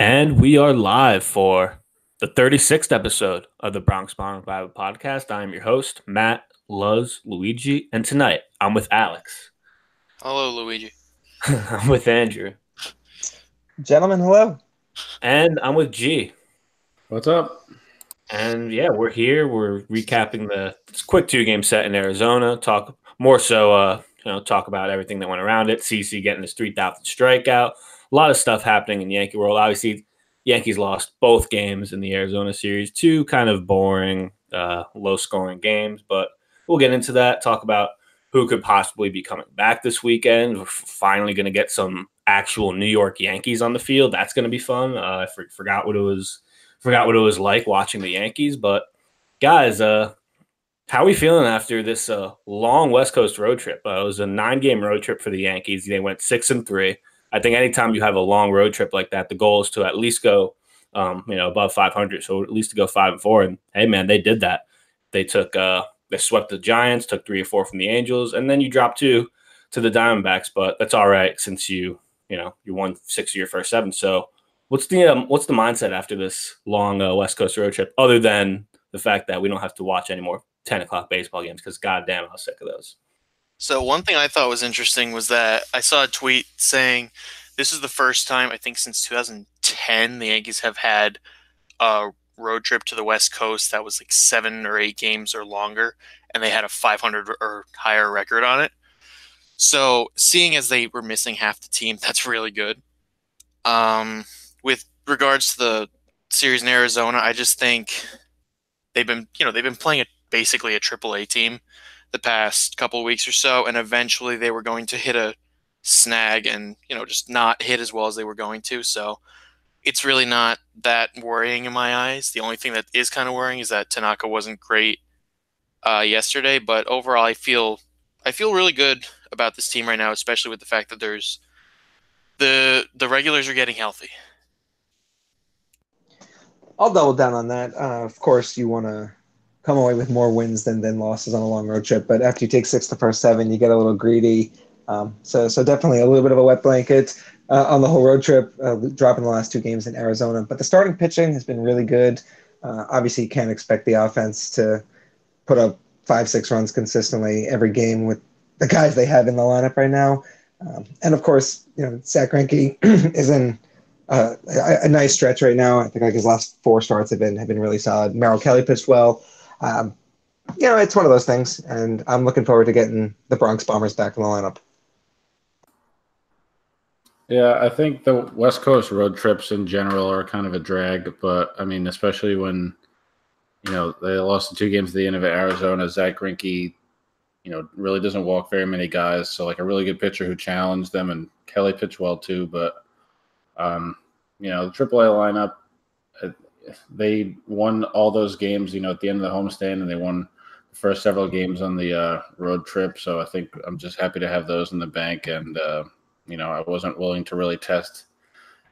And we are live for the 36th episode of the Bronx Bomber Bible Podcast. I am your host, Matt Luz Luigi, and tonight I'm with Alex. Hello, Luigi. I'm with Andrew. Gentlemen, hello. And I'm with G. What's up? And yeah, we're here. We're recapping the quick two game set in Arizona. Talk more so, uh, you know, talk about everything that went around it. CC getting his 3,000th strikeout a lot of stuff happening in Yankee world. Obviously, Yankees lost both games in the Arizona series, two kind of boring, uh, low scoring games, but we'll get into that. Talk about who could possibly be coming back this weekend. We're finally going to get some actual New York Yankees on the field. That's going to be fun. Uh, I for- forgot what it was, forgot what it was like watching the Yankees. But guys, uh, how are we feeling after this uh, long West Coast road trip? Uh, it was a nine game road trip for the Yankees. They went six and three. I think anytime you have a long road trip like that, the goal is to at least go, um, you know, above 500. So at least to go five and four. And hey, man, they did that. They took, uh, they swept the Giants, took three or four from the Angels, and then you drop two to the Diamondbacks. But that's all right since you, you know, you won six of your first seven. So what's the um, what's the mindset after this long uh, West Coast road trip, other than the fact that we don't have to watch any more 10 o'clock baseball games? Because goddamn, I was sick of those. So one thing I thought was interesting was that I saw a tweet saying this is the first time I think since 2010 the Yankees have had a road trip to the West Coast that was like seven or eight games or longer, and they had a 500 or higher record on it. So seeing as they were missing half the team, that's really good. Um, with regards to the series in Arizona, I just think they've been, you know, they've been playing a, basically a triple A team the past couple weeks or so, and eventually they were going to hit a snag and you know just not hit as well as they were going to. So it's really not that worrying in my eyes. The only thing that is kind of worrying is that Tanaka wasn't great uh, yesterday, but overall I feel I feel really good about this team right now, especially with the fact that there's the the regulars are getting healthy. I'll double down on that. Uh, of course, you want to come away with more wins than, than losses on a long road trip. But after you take six the first seven, you get a little greedy. Um, so, so definitely a little bit of a wet blanket uh, on the whole road trip, uh, dropping the last two games in Arizona. But the starting pitching has been really good. Uh, obviously, you can't expect the offense to put up five, six runs consistently every game with the guys they have in the lineup right now. Um, and of course, you know, Zack Greinke is in uh, a, a, nice stretch right now. I think like his last four starts have been have been really solid. Merrill Kelly pitched well um, you know, it's one of those things, and I'm looking forward to getting the Bronx Bombers back in the lineup. Yeah, I think the West Coast road trips in general are kind of a drag, but I mean, especially when you know they lost the two games at the end of Arizona. Zack Greinke, you know, really doesn't walk very many guys, so like a really good pitcher who challenged them, and Kelly pitched well too. But um, you know, the AAA lineup they won all those games, you know, at the end of the homestand, and they won the first several games on the uh, road trip. So I think I'm just happy to have those in the bank. And uh, you know, I wasn't willing to really test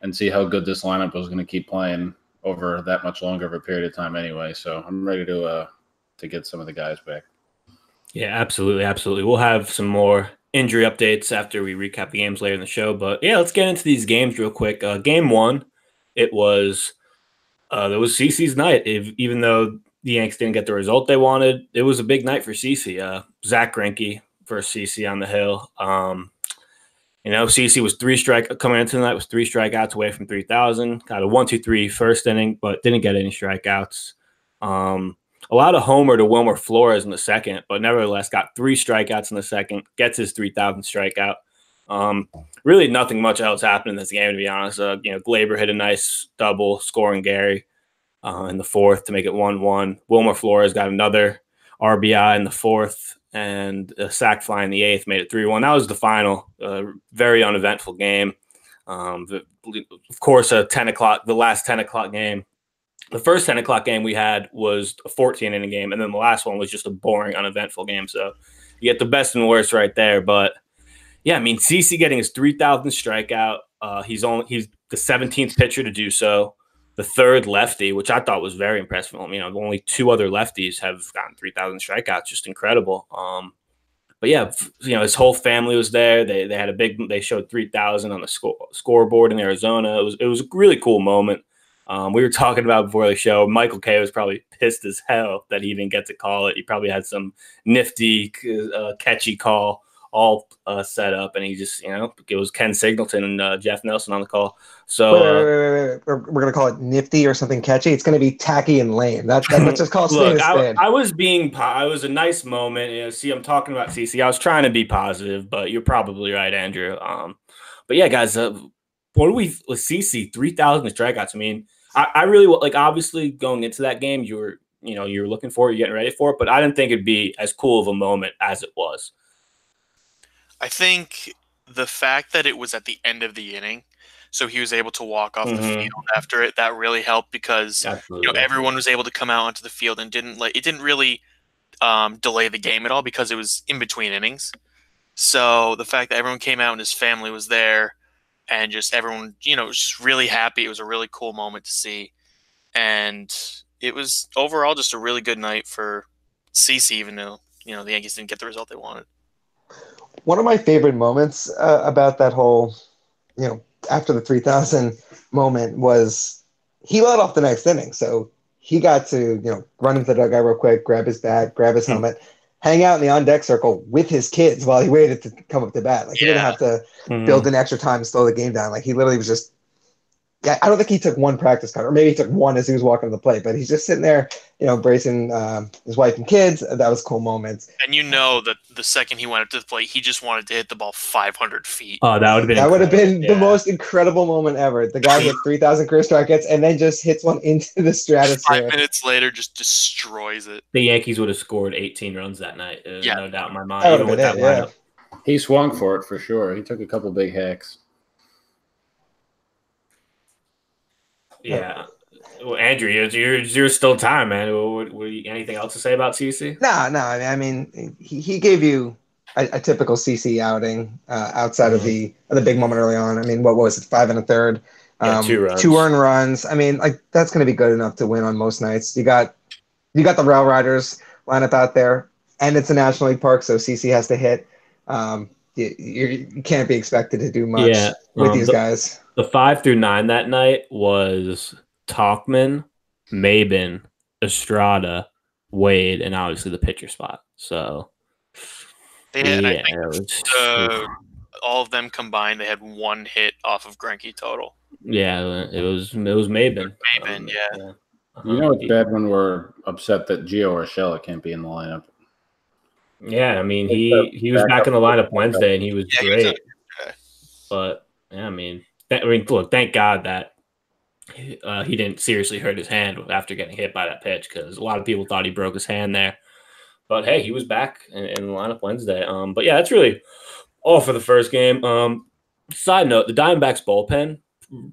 and see how good this lineup was going to keep playing over that much longer of a period of time anyway. So I'm ready to uh, to get some of the guys back. Yeah, absolutely, absolutely. We'll have some more injury updates after we recap the games later in the show. But yeah, let's get into these games real quick. Uh, game one, it was uh, it was CC's night. If, even though the Yanks didn't get the result they wanted, it was a big night for CC. Uh, Zack Greinke versus CC on the hill. Um, you know, CC was three strike coming into the night was three strikeouts away from three thousand. Got a one, two, three first inning, but didn't get any strikeouts. Um, a lot of homer to Wilmer Flores in the second, but nevertheless got three strikeouts in the second. Gets his three thousand strikeout. Um, really, nothing much else happened in this game, to be honest. Uh, you know, Gleyber hit a nice double, scoring Gary uh, in the fourth to make it one-one. Wilmer Flores got another RBI in the fourth, and a sac fly in the eighth made it three-one. That was the final. Uh, very uneventful game. Um, of course, a ten o'clock, the last ten o'clock game. The first ten o'clock game we had was a fourteen inning game, and then the last one was just a boring, uneventful game. So you get the best and worst right there, but yeah, I mean, CC getting his 3,000th strikeout. Uh, he's only he's the 17th pitcher to do so, the third lefty, which I thought was very impressive. You know, only two other lefties have gotten 3,000 strikeouts, just incredible. Um, but yeah, you know, his whole family was there. They they had a big. They showed three thousand on the score, scoreboard in Arizona. It was it was a really cool moment. Um, we were talking about before the show. Michael Kay was probably pissed as hell that he didn't get to call it. He probably had some nifty, uh, catchy call all uh, set up, and he just, you know, it was Ken Singleton and uh, Jeff Nelson on the call. So wait, wait, wait, wait, We're, we're, gonna call it nifty or something catchy. It's gonna be tacky and lame. That's that let's just call it. Look, I, I, was being, I was a nice moment. You know, see, I'm talking about CC. I was trying to be positive, but you're probably right, Andrew. Um, but yeah, guys, uh, what do we with CC three thousand strikeouts? I mean, I, I really like. Obviously, going into that game, you were, you know, you were looking for it, you're getting ready for it, but I didn't think it'd be as cool of a moment as it was. I think the fact that it was at the end of the inning, so he was able to walk off mm-hmm. the field after it, that really helped because Absolutely. you know everyone was able to come out onto the field and didn't like it didn't really um, delay the game at all because it was in between innings. So the fact that everyone came out and his family was there and just everyone, you know, was just really happy. It was a really cool moment to see. And it was overall just a really good night for CC, even though, you know, the Yankees didn't get the result they wanted one of my favorite moments uh, about that whole, you know, after the 3000 moment was he led off the next inning. So he got to, you know, run into the dugout real quick, grab his bat, grab his hmm. helmet, hang out in the on deck circle with his kids while he waited to come up to bat. Like he didn't have to mm-hmm. build an extra time to slow the game down. Like he literally was just yeah, I don't think he took one practice cut, or maybe he took one as he was walking to the plate. But he's just sitting there, you know, embracing um, his wife and kids. That was cool moments. And you know that the second he went up to the plate, he just wanted to hit the ball 500 feet. Oh, that would have been that would have been yeah. the most incredible moment ever. The guy hit 3,000 career strikeouts and then just hits one into the stratosphere. Five minutes later, just destroys it. The Yankees would have scored 18 runs that night. Yeah. no doubt in my mind. Even with that it, yeah. He swung for it for sure. He took a couple big hacks. Yeah. Well, Andrew, you're, you're still time, man. What, what, anything else to say about CC? No, no. I mean, he, he gave you a, a typical CC outing uh, outside mm-hmm. of the of the big moment early on. I mean, what was it? Five and a third. Um, yeah, two runs. Two earned runs. I mean, like that's going to be good enough to win on most nights. You got you got the Rail Riders lineup out there, and it's a National League park, so CC has to hit. Um, you, you can't be expected to do much yeah, with um, these the, guys the five through nine that night was Tauchman, Maybin, Estrada, Wade, and obviously the pitcher spot. So they had, yeah, was, uh, all of them combined, they had one hit off of Greinke total. Yeah, it was it was Maybin. Maybin, um, yeah. yeah. You know it's bad when we're upset that Gio Urshela can't be in the lineup. Yeah, I mean he he was back in the lineup Wednesday and he was yeah, great. He was but yeah, I mean I mean, look, thank God that uh, he didn't seriously hurt his hand after getting hit by that pitch because a lot of people thought he broke his hand there. But hey, he was back in, in the lineup Wednesday. Um, but yeah, that's really all for the first game. Um, side note: the Diamondbacks bullpen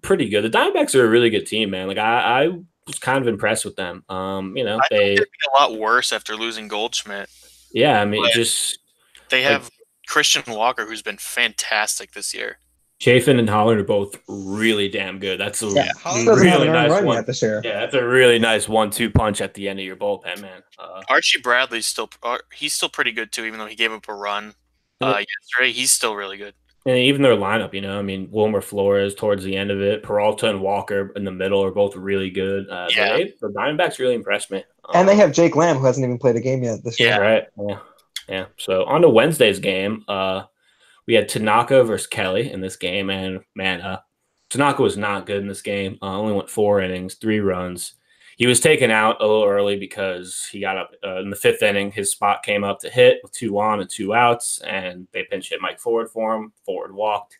pretty good. The Diamondbacks are a really good team, man. Like I, I was kind of impressed with them. Um, you know, I they be a lot worse after losing Goldschmidt. Yeah, I mean, just they have like, Christian Walker, who's been fantastic this year. Chafin and Holland are both really damn good. That's a yeah, really nice one. This year. Yeah, that's a really nice one-two punch at the end of your bullpen, man. Uh, Archie Bradley's still uh, he's still pretty good too, even though he gave up a run uh, yesterday. He's still really good. And even their lineup, you know, I mean, Wilmer Flores towards the end of it, Peralta and Walker in the middle are both really good. Uh, yeah, they, the Diamondbacks really impressed me. Um, and they have Jake Lamb, who hasn't even played a game yet this year. Yeah, right. Yeah, yeah. So on to Wednesday's game. Uh, we had Tanaka versus Kelly in this game, and man, uh, Tanaka was not good in this game. Uh, only went four innings, three runs. He was taken out a little early because he got up uh, in the fifth inning. His spot came up to hit with two on and two outs, and they pinch hit Mike Ford for him. Ford walked.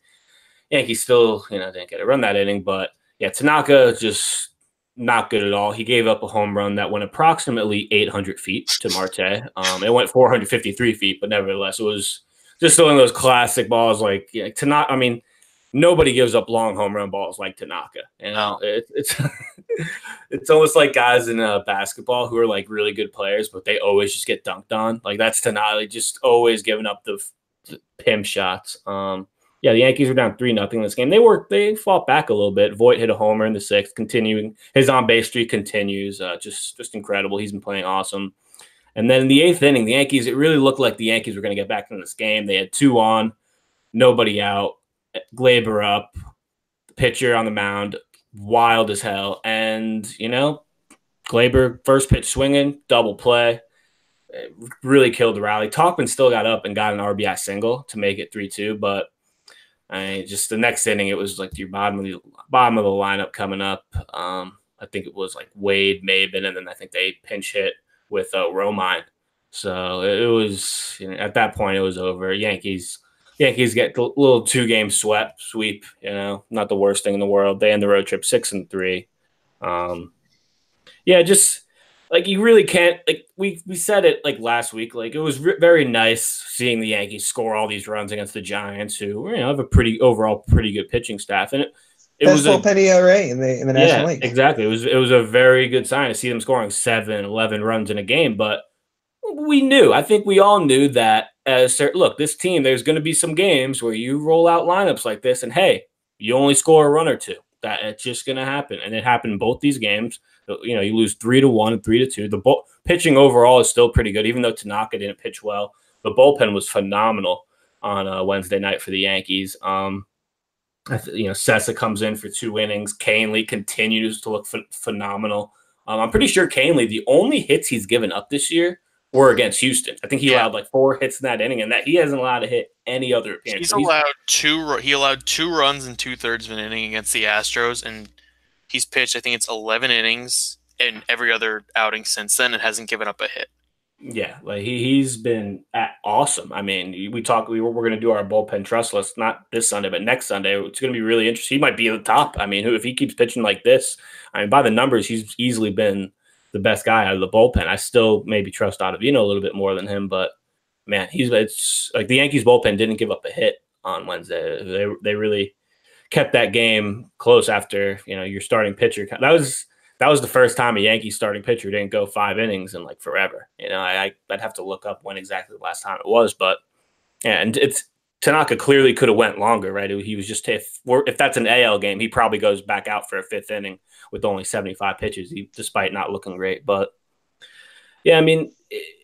Yankees still, you know, didn't get a run that inning, but yeah, Tanaka just not good at all. He gave up a home run that went approximately 800 feet to Marte. Um, it went 453 feet, but nevertheless, it was just one of those classic balls like yeah, Tanaka. I mean, nobody gives up long home run balls like Tanaka. You know, it, it's it's almost like guys in uh, basketball who are like really good players, but they always just get dunked on. Like that's Tanaka, just always giving up the, the pimp shots. Um, yeah, the Yankees were down three nothing in this game. They were they fought back a little bit. Voit hit a homer in the sixth, continuing his on base streak continues. Uh, just just incredible. He's been playing awesome. And then in the eighth inning, the Yankees, it really looked like the Yankees were going to get back in this game. They had two on, nobody out, Gleyber up, pitcher on the mound, wild as hell. And, you know, Gleyber, first pitch swinging, double play, it really killed the rally. Tauchman still got up and got an RBI single to make it 3 2, but I mean, just the next inning, it was like your bottom of the bottom of the lineup coming up. Um, I think it was like Wade, Maybin, and then I think they pinch hit with uh, Romine. So it was you know, at that point it was over. Yankees Yankees get a little two game sweep sweep. You know, not the worst thing in the world. They end the road trip six and three. Um, yeah, just like you really can't like we we said it like last week. Like it was re- very nice seeing the Yankees score all these runs against the Giants, who you know have a pretty overall pretty good pitching staff, and it, it Best was a, ERA in the in the National yeah, League. exactly. It was it was a very good sign to see them scoring seven, 11 runs in a game. But we knew, I think we all knew that as look, this team, there's going to be some games where you roll out lineups like this, and hey, you only score a run or two. That it's just going to happen, and it happened in both these games. You know, you lose three to one and three to two. The bull, pitching overall is still pretty good, even though Tanaka didn't pitch well. The bullpen was phenomenal on uh, Wednesday night for the Yankees. Um, you know, Cessa comes in for two innings. Kahnle continues to look ph- phenomenal. Um, I'm pretty sure Kahnle, the only hits he's given up this year were against Houston. I think he Yeah. allowed like four hits in that inning, and that he hasn't allowed to hit any other appearance. He's So he's- allowed two. He allowed two runs in two thirds of an inning against the Astros, and he's pitched. I think it's eleven innings in every other outing since then, and hasn't given up a hit. Yeah, like he he's been at awesome. I mean, we talk we were, we're going to do our bullpen trust list not this Sunday but next Sunday. It's going to be really interesting. He might be at the top. I mean, who if he keeps pitching like this, I mean, by the numbers, he's easily been the best guy out of the bullpen. I still maybe trust Ottavino a little bit more than him, but man, he's it's like the Yankees bullpen didn't give up a hit on Wednesday. They they really kept that game close after you know your starting pitcher. That was that was the first time a Yankee starting pitcher didn't go five innings in like forever. You know, I I'd have to look up when exactly the last time it was, but yeah, and it's Tanaka clearly could have went longer, right? He was just if if that's an AL game, he probably goes back out for a fifth inning with only seventy five pitches, he, despite not looking great. But yeah, I mean, it,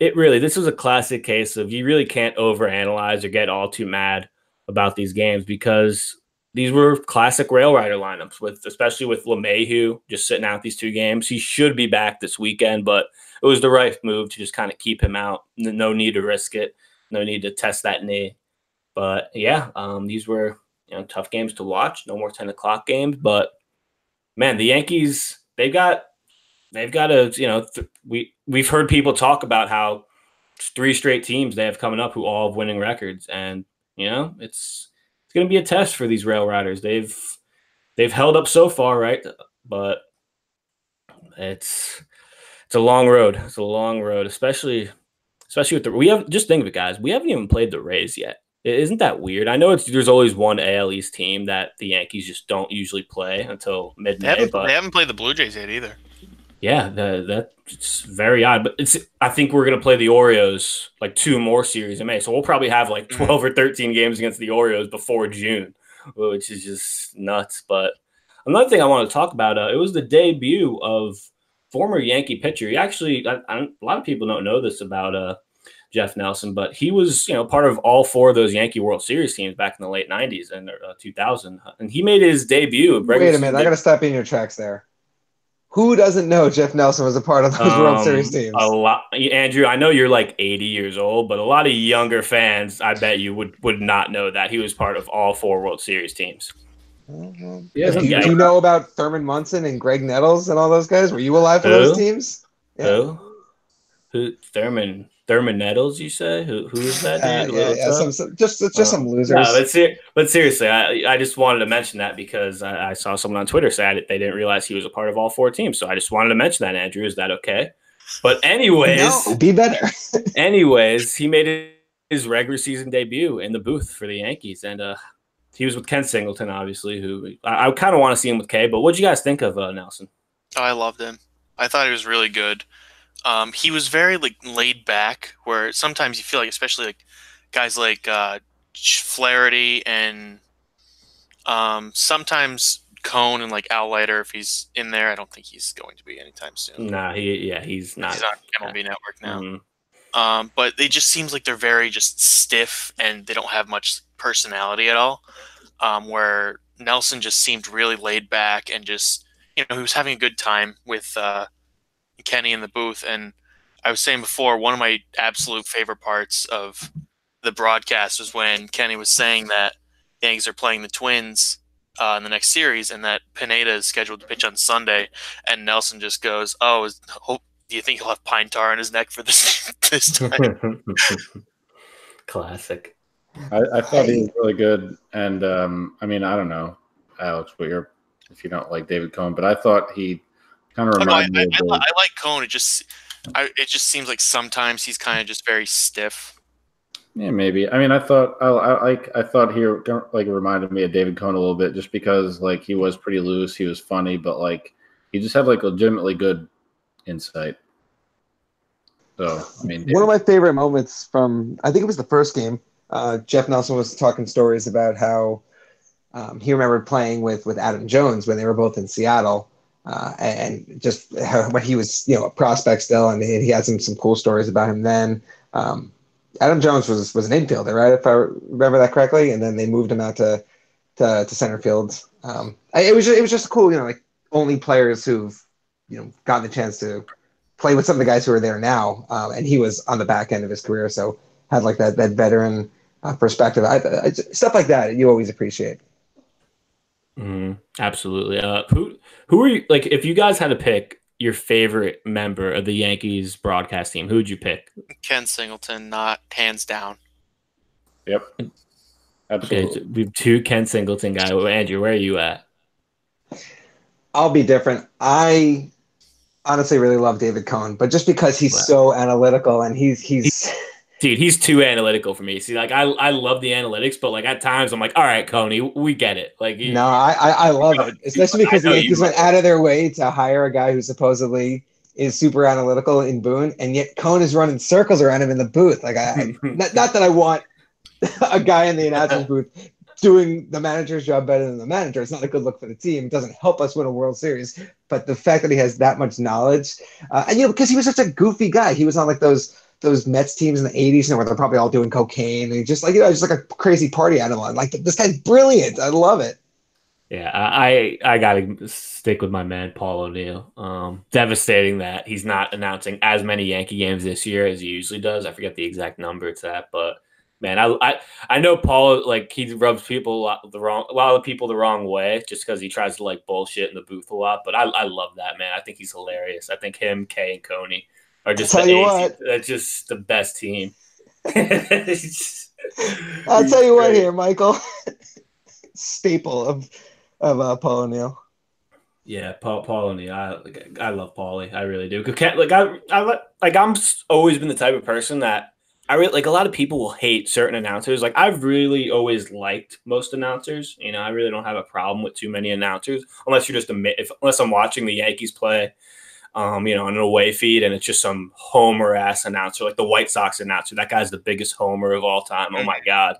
it really this was a classic case of you really can't overanalyze or get all too mad about these games because these were classic rail rider lineups with especially with LeMahieu just sitting out these two games. He should be back this weekend, but it was the right move to just kind of keep him out. No need to risk it. No need to test that knee. But yeah, um, these were you know tough games to watch. No more ten o'clock games, but man, the Yankees they've got they've got a you know th- we we've heard people talk about how three straight teams they have coming up who all have winning records, and you know it's it's going to be a test for these rail riders. They've they've held up so far, right? But it's it's a long road. It's a long road, especially especially with the we have just think of it, guys. We haven't even played the Rays yet. Isn't that weird? I know it's there's always one AL East team that the Yankees just don't usually play until mid They May, haven't, but they haven't played the Blue Jays yet either. Yeah, the, that's very odd. But it's I think we're gonna play the Orioles like two more series in May, so we'll probably have like Mhm. twelve or thirteen games against the Orioles before June, which is just nuts. But another thing I want to talk about, uh, it was the debut of former Yankee pitcher. He actually, I, I, a lot of people don't know this about uh, Jeff Nelson, but he was you know part of all four of those Yankee World Series teams back in the late '90s and uh, 2000, and he made his debut. Wait a minute, I got to stop in your tracks there. Who doesn't know Jeff Nelson was a part of those World Um, Series teams? A lot, Andrew. I know you're like 80 years old, but a lot of younger fans, I bet you would would not know that he was part of all four World Series teams. Mhm. Yeah, do, you, yeah. do you know about Thurman Munson and Graig Nettles and all those guys? Were you alive for Who? those teams? Yeah. Who? Who? Thurman Thurman Nettles? You say? Who? Who is that? Uh, dude? yeah, yeah, some, some, just just some Uh, losers. No, but, ser- but seriously, I, I just wanted to mention that because I, I saw someone on Twitter say I, they didn't realize he was a part of all four teams. So I just wanted to mention that, Andrew. Is that okay? But anyways, no, be better. anyways, he made his regular season debut in the booth for the Yankees, and uh, he was with Ken Singleton, obviously. Who I, I kind of want to see him with Kay. But what do you guys think of uh, Nelson? Oh, I loved him. I thought he was really good. Um, he was very like laid back, where sometimes you feel like, especially like guys like uh, Flaherty and um, sometimes Cone and like Al Leiter if he's in there. I don't think he's going to be anytime soon. Nah, he yeah, he's not. He's on MLB Network now. Mhm. Um, but they just seems like they're very just stiff and they don't have much personality at all. Um, where Nelson just seemed really laid back and just you know he was having a good time with uh, Kenny in the booth. And I was saying before, one of my absolute favorite parts of the broadcast was when Kenny was saying that the Yankees are playing the Twins uh, in the next series, and that Pineda is scheduled to pitch on Sunday, and Nelson just goes, "Oh, is, hope, do you think he'll have pine tar on his neck for this this time?" Classic. I, I thought he was really good, and um, I mean, I don't know, Alex, what you're if you don't like David Cone, but I thought he kind of Oh, no, I, reminded I, me of I, the- I like Cone. It just, I, it just seems like sometimes he's kind of just very stiff. Yeah, maybe. I mean, I thought I, I like I thought he like reminded me of David Cone a little bit, just because like he was pretty loose, he was funny, but like he just had like legitimately good insight. So I mean, One of my favorite moments from I think it was the first game. Uh, Jeff Nelson was talking stories about how um, he remembered playing with with Adam Jones when they were both in Seattle, uh, and just how, when he was you know a prospect still, and he, he had some some cool stories about him then. Um, Adam Jones was was an infielder, right? If I remember that correctly, and then they moved him out to to, to center field. Um, it was just, it was just cool, you know, like only players who've you know gotten the chance to play with some of the guys who are there now, um, and he was on the back end of his career, so had like that that veteran uh, perspective. I, I, stuff like that you always appreciate. Mhm. Absolutely. Uh, who who are you like? If you guys had to pick your favorite member of the Yankees broadcast team, who would you pick? Ken Singleton, not hands down. yep, Okay, absolutely. so we have two Ken Singleton guy. Andrew, where are you at? I'll be different. I honestly really love David Cone, but just because he's Wow. so analytical and he's he's Dude, he's too analytical for me. See, like I, I love the analytics, but like at times I'm like, all right, Coney, we get it. Like, you- no, I I, I love it, especially because the Yankees went out of their way to hire a guy who supposedly is super analytical in Boone, and yet Cone is running circles around him in the booth. Like I, not, not that I want a guy in the announcing booth doing the manager's job better than the manager. It's not a good look for the team. It doesn't help us win a World Series. But the fact that he has that much knowledge, uh, and you know, because he was such a goofy guy, he was on like those those Mets teams in the '80s, you know, where they're probably all doing cocaine and just like you know, just like a crazy party animal. And like this guy's brilliant. I love it. Yeah, I I gotta stick with my man Paul O'Neill. Um, devastating that he's not announcing as many Yankee games this year as he usually does. I forget the exact number it's at, but man, I I, I know Paul like he rubs people a lot, the wrong a lot of people the wrong way just because he tries to like bullshit in the booth a lot. But I I love that man. I think he's hilarious. I think him, Kay, and Coney are just tell the you what. that's just the best team. I'll tell you what here, Michael. Staple of of uh, Paul O'Neill. Yeah, Paul, Paul O'Neill. I I love Paulie. I really do. Like I I like I'm always been the type of person that I really like. A lot of people will hate certain announcers. Like I've really always liked most announcers. You know, I really don't have a problem with too many announcers, unless you're just a if unless I'm watching the Yankees play. Um, you know, on an away feed, and it's just some homer ass announcer, like the White Sox announcer. That guy's the biggest homer of all time. Oh my god,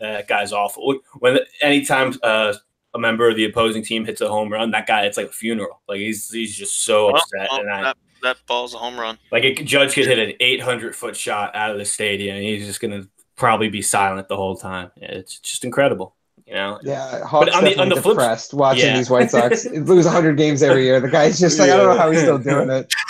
that guy's awful. When anytime uh, a member of the opposing team hits a home run, that guy, it's like a funeral. Like he's he's just so upset. well, and I, that, that ball's a home run. like a Judge could hit an 800 foot shot out of the stadium, and he's just gonna probably be silent the whole time. It's just incredible, you know. Yeah, Hawks on the- on the flip- depressed watching Yeah. these White Sox lose 100 games every year. The guy's just like, I don't know how he's still doing it.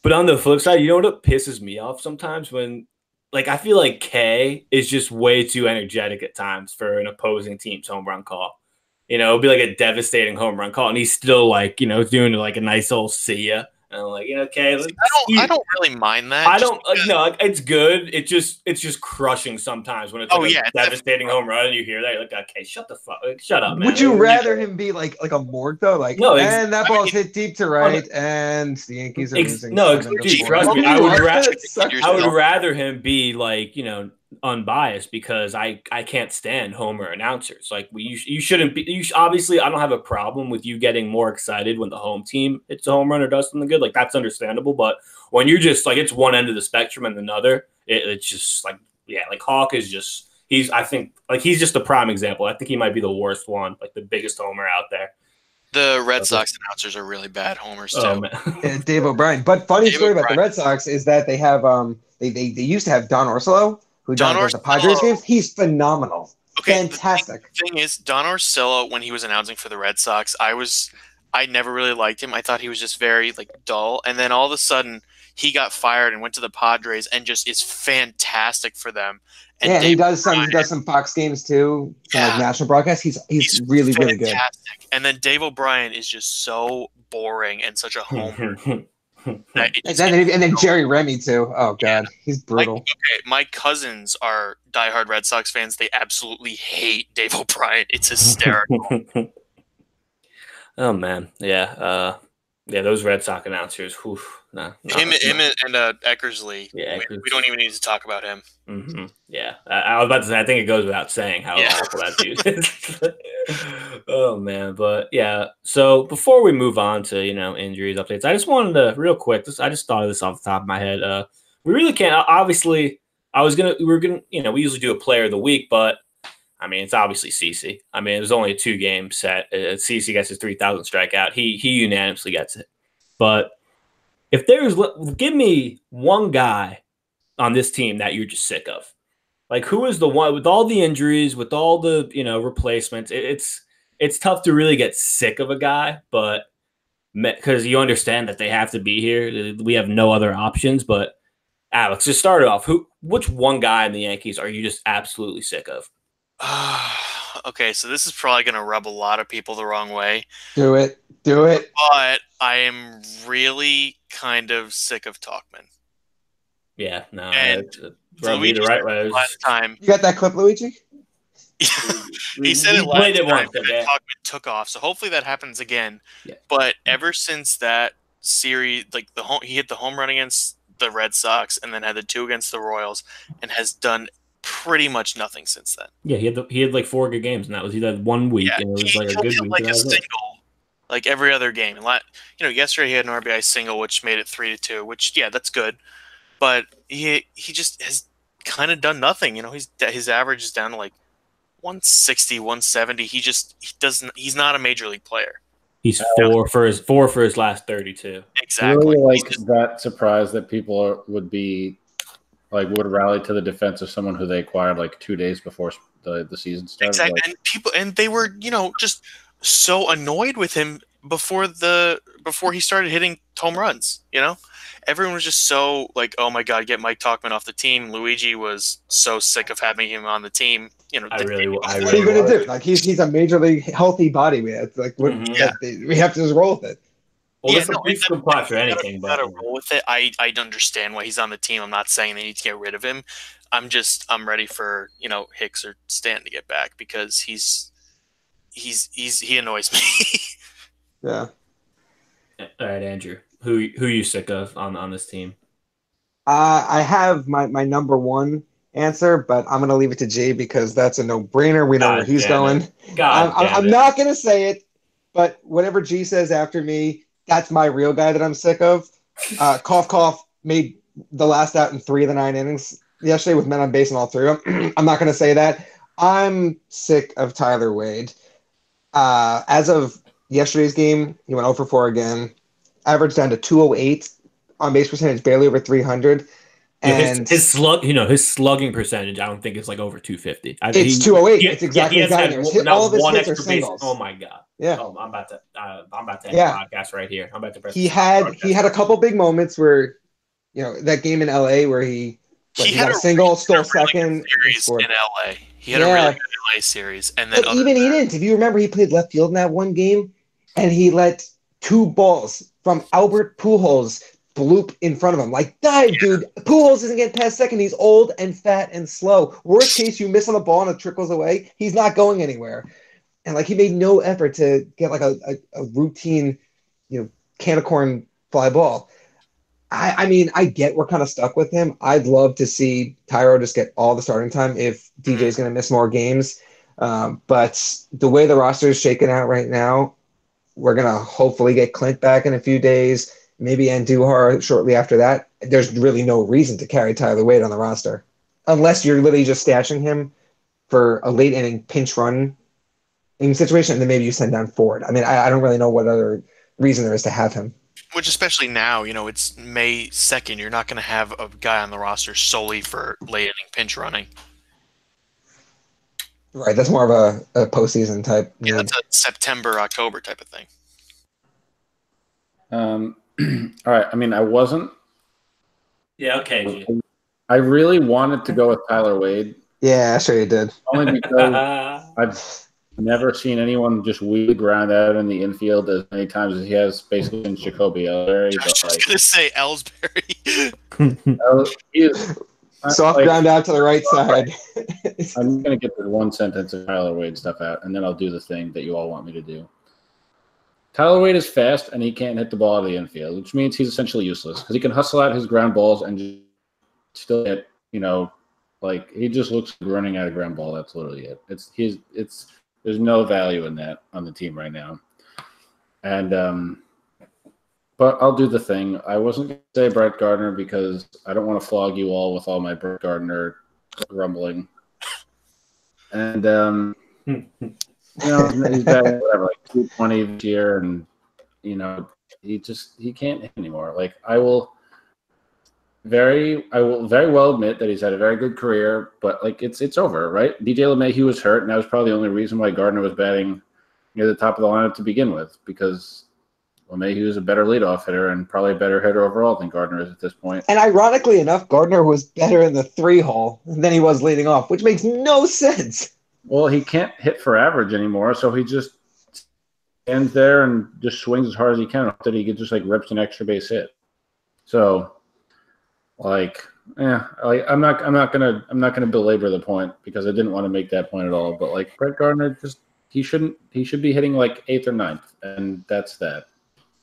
But on the flip side, you know what pisses me off sometimes when, like, I feel like Kay is just way too energetic at times for an opposing team's home run call. You know, it'll be like a devastating home run call, and he's still like, you know, doing like a nice old see ya. And I'm like, you know, Kay, I don't. you- I don't really mind that. I don't like, because- no, it's good. It just it's just crushing sometimes when it's Oh, like yeah, a it's devastating home run and you hear that you're like, okay, shut the fuck, like, shut up, man. Would you rather him be like like a morgue though? Like, No, ex- and that I ball's mean- hit deep to right, and the Yankees are Ex- losing. no, seven to dude, trust me, Oh, I would rather- I would rather him be like you know unbiased because I I can't stand Homer announcers. Like we you, you shouldn't be. You sh- obviously I don't have a problem with you getting more excited when the home team hits a home run or does something good. Like that's understandable. But when you're just like it's one end of the spectrum and another, it, it's just like yeah, like Hawk is just he's I think like he's just a prime example. I think he might be the worst one, like the biggest homer out there. The Red Sox announcers are really bad homers too. Oh, man. Uh, Dave O'Brien. But funny Dave story about the Red Sox is that they have um they they, they used to have Don Orsillo who Don does the Padres games. He's phenomenal, okay, the fantastic. thing is, Don Orsillo, when he was announcing for the Red Sox, I was, I never really liked him. I thought he was just very like dull. And then all of a sudden, he got fired and went to the Padres and just is fantastic for them. And yeah, and he Dave does some he does some Fox games too, some like national broadcasts. He's he's, really really good. And then Dave O'Brien is just so boring and such a homer that And then, and then Jerry Remy too. Oh god, he's brutal. Okay, my cousins are diehard Red Sox fans. They absolutely hate Dave O'Brien. It's hysterical. oh man, yeah, uh, yeah. Those Red Sox announcers, whew, nah, nah, him, him, and uh, Eckersley. Yeah, we, we don't even need to talk about him. hmm Yeah, I, I was about to say. I think it goes without saying how Yeah. awful that dude is. oh man, but yeah. So before we move on to you know injuries updates, I just wanted to real quick. This I just thought of this off the top of my head. Uh, we really can't. Obviously, I was gonna. We were gonna. You know, we usually do a player of the week, but I mean, it's obviously CC. I mean, it was only a two game set. Uh, CC gets his three thousand strikeout. He he unanimously gets it. But if there's, give me one guy on this team that you're just sick of. Like who is the one with all the injuries, with all the you know replacements? It, it's it's tough to really get sick of a guy, but because you understand that they have to be here, we have no other options. But Alex, just start it off. Who, which one guy in the Yankees are you just absolutely sick of? okay, so this is probably going to rub a lot of people the wrong way, Do it, do it. but I am really kind of sick of Tauchman. Yeah, no, And it's- uh, it's the right way. Last time, You got that clip, Luigi? he said it we last played it time, once, and okay? then Tauchman took off. So hopefully that happens again. Yeah. But ever since that series, like the home, he hit the home run against the Red Sox, and then had the two against the Royals, and has done pretty much nothing since then. Yeah, he had the, he had like four good games, and that was he had one week, Yeah, and it was he, like a good week. like a that was it. single, like every other game. And la- you know, yesterday he had an RBI single, which made it three to two. Which yeah, that's good. But he he just has kind of done nothing. You know, he's his average is down to like 160, 170. He just he doesn't. He's not a major league player. He's uh, four for his four for his last thirty-two. Exactly. Really like just- that surprise that people are, would be like would rally to the defense of someone who they acquired like two days before the, the season started. exactly. Like, and people and they were you know just so annoyed with him before the before he started hitting home runs. You know, everyone was just so like, oh my god, get Mike Tauchman off the team. Luigi was so sick of having him on the team. You know, I really, I What are you gonna do? Like he's he's a major league healthy body. Man. It's like what, Mhm. Yeah. we have to just roll with it. Well, Yeah, this no, this and for you gotta- anything, but gotta roll with it. I I understand why he's on the team. I'm not saying they need to get rid of him. I'm just I'm ready for you know Hicks or Stan to get back because he's he's he's he annoys me. Yeah. all right, Andrew, who who you sick of on on this team? Uh, I have my, my number one answer, but I'm gonna leave it to Jay because that's a no brainer. We know God where he's damn going. God, I'm, I'm, damn I'm it. not gonna say it, but whatever G says after me, that's my real guy that I'm sick of. Uh, cough cough made the last out in three of the nine innings yesterday with men on base and all three of them. I'm not gonna say that. I'm sick of Tyler Wade. Uh, as of yesterday's game, he went 0 for 4 again. Average down to 208 on base percentage, barely over 300. Yeah, his, And his slug, you know, his slugging percentage, I don't think is like over 250. I, it's he- 208. he- it's exactly he has had one- all of his one hits are extra base- Oh my god! Yeah. Oh, I'm about to, uh, I'm about to end Yeah. the podcast right here. I'm about to press. he had broadcast. he had a couple big moments where, you know, that game in LA where he, what, he, got a single, stole he had a second, series in LA. He had a Yeah. really good LA series, and then even he didn't. If you remember, he played left field in that one game, and he let two balls from Albert Pujols bloop in front of him. Like, dive, dude. Pujols isn't getting past second. He's old and fat and slow. Worst case, you miss on a ball and it trickles away. He's not going anywhere. And like, he made no effort to get like a, a, a routine, you know, can of corn fly ball. I, I mean, I get we're kind of stuck with him. I'd love to see Thairo just get all the starting time if DJ's going to miss more games. Um, but the way the roster is shaken out right now, we're going to hopefully get Clint back in a few days, maybe Andujar shortly after that. There's really no reason to carry Tyler Wade on the roster unless you're literally just stashing him for a late inning pinch run situation, and then maybe you send down Ford. I mean, I, I don't really know what other reason there is to have him. Which, especially now, you know, it's May 2nd. You're not going to have a guy on the roster solely for late inning pinch running. Right. That's more of a, a postseason type. Yeah, need. that's a September, October type of thing. Um, all right. I mean, I wasn't. Yeah, okay. I really wanted to go with Tyler Wade Yeah, sure you did. only because I've never seen anyone just weed the ground out in the infield as many times as he has basically in Jacoby Ellsbury. I was just like, going to say Ellsbury. Oh, is, Soft like, ground out to the right side. I'm gonna get the one sentence of Tyler Wade stuff out, and then I'll do the thing that you all want me to do. Tyler Wade is fast, and he can't hit the ball out of the infield, which means he's essentially useless because he can hustle out his ground balls and just still hit. You know, like he just looks running out of ground ball. That's literally it. It's he's it's there's no value in that on the team right now, and um. But I'll do the thing. I wasn't going to say Brett Gardner because I don't want to flog you all with all my Brett Gardner grumbling. And um, you know, he's batting whatever, like two twenty this year, and you know, he just he can't hit anymore. Like I will very I will very well admit that he's had a very good career, but like it's it's over, right? DJ LeMahieu was hurt, and that was probably the only reason why Gardner was batting near the top of the lineup to begin with, because LeMahieu is a better leadoff hitter and probably a better hitter overall than Gardner is at this point. And ironically enough, Gardner was better in the three hole than he was leading off, which makes no sense. Well, he can't hit for average anymore, so he just stands there and just swings as hard as he can. That he just like rips an extra base hit. So, like, yeah, like I'm not, I'm not gonna, I'm not gonna belabor the point because I didn't want to make that point at all. But like Brett Gardner, just he shouldn't, he should be hitting like eighth or ninth, and that's that.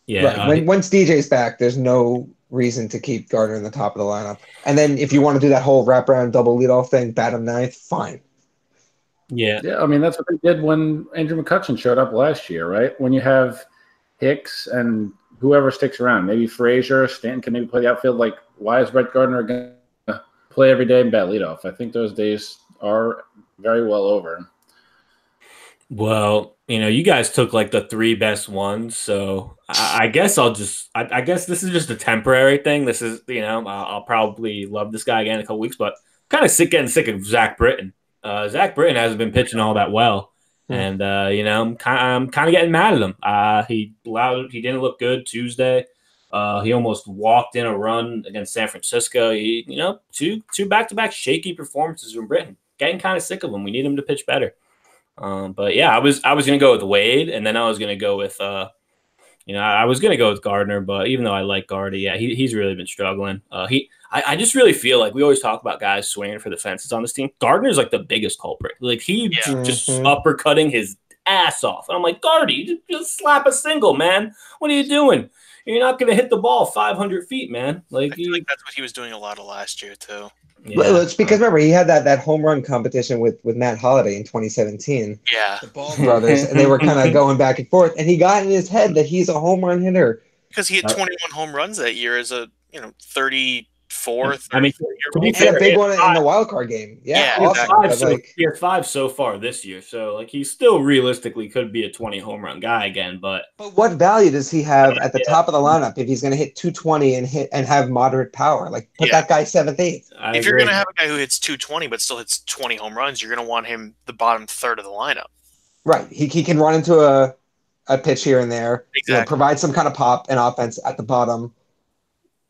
yeah, right. uh, when, once DJ's back, there's no reason to keep Gardner in the top of the lineup. And then if you want to do that whole wraparound double leadoff thing, bat him ninth, fine. yeah, Yeah, I mean that's what they did when Andrew McCutchen showed up last year, right? When you have Hicks and whoever sticks around, maybe Frazier, Stanton can maybe play the outfield. Like, why is Brett Gardner going to play every day and bat leadoff? I think those days are very well over. Well, you know, you guys took like the three best ones, so I, I guess I'll just. I, I guess this is just a temporary thing. This is, you know, I'll, I'll probably love this guy again in a couple weeks, but kind of sick getting sick of Zach Britton. Uh, Zach Britton hasn't been pitching all that well, Hmm. and uh, you know, I'm kind, I'm kind of getting mad at him. Uh, he allowed, he didn't look good Tuesday. Uh, he almost walked in a run against San Francisco. He, you know, two two back to back shaky performances from Britton. Getting kind of sick of him. We need him to pitch better. Um, but yeah, I was I was gonna go with Wade, and then I was gonna go with uh, you know, I was gonna go with Gardner, but even though I like Gardy, yeah, he, he's really been struggling. Uh, he, I, I just really feel like we always talk about guys swinging for the fences on this team. Gardner's like the biggest culprit. Like he Yeah. j- just Mhm. uppercutting his ass off, and I'm like, Gardy, just, just slap a single, man. What are you doing? You're not gonna hit the ball 500 feet, man. Like, I feel you, like that's what he was doing a lot of last year too. yeah. Well, it's because remember he had that that home run competition with with Matt Holliday in 2017, Yeah, the Ball brothers, and they were kind of going back and forth. And he got in his head that he's a home run hitter. because he had Uh, 21 home runs that year as a you know 34. I mean, to be fair, a big one in the wild card game. Yeah, Yeah, He has awesome. five so, like, he has five so far this year, so like he still realistically could be a 20 home run guy again. But but what value does he have at the Yeah. top of the lineup if he's going to hit 220 and hit and have moderate power? Like put Yeah. that guy seventh, eighth. I if you're gonna have a guy who hits 220 but still hits 20 home runs, you're gonna want him the bottom third of the lineup. Right. He, he can run into a, a pitch here and there, you know, provide some kind of pop and offense at the bottom,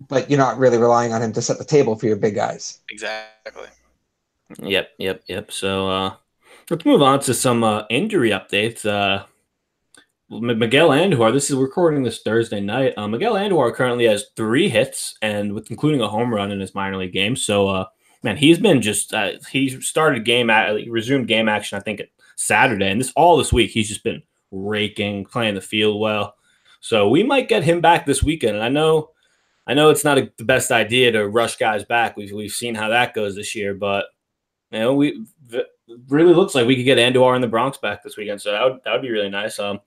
but you're not really relying on him to set the table for your big guys. Exactly. Yep, yep, yep. So uh, let's move on to some uh, injury updates. Uh, M- Miguel Andujar, this is recording this Thursday night. Uh, Miguel Andujar currently has three hits and with including a home run in his minor league game. So, uh, man, he's been just uh, he started game at he resumed game action I think Saturday, and this all this week he's just been raking, playing the field well. So we might get him back this weekend. And I know, I know it's not a, the best idea to rush guys back. We've we've seen how that goes this year, but you know, we v- really looks like we could get Andujar in the Bronx back this weekend. So that would, that would be really nice. Um,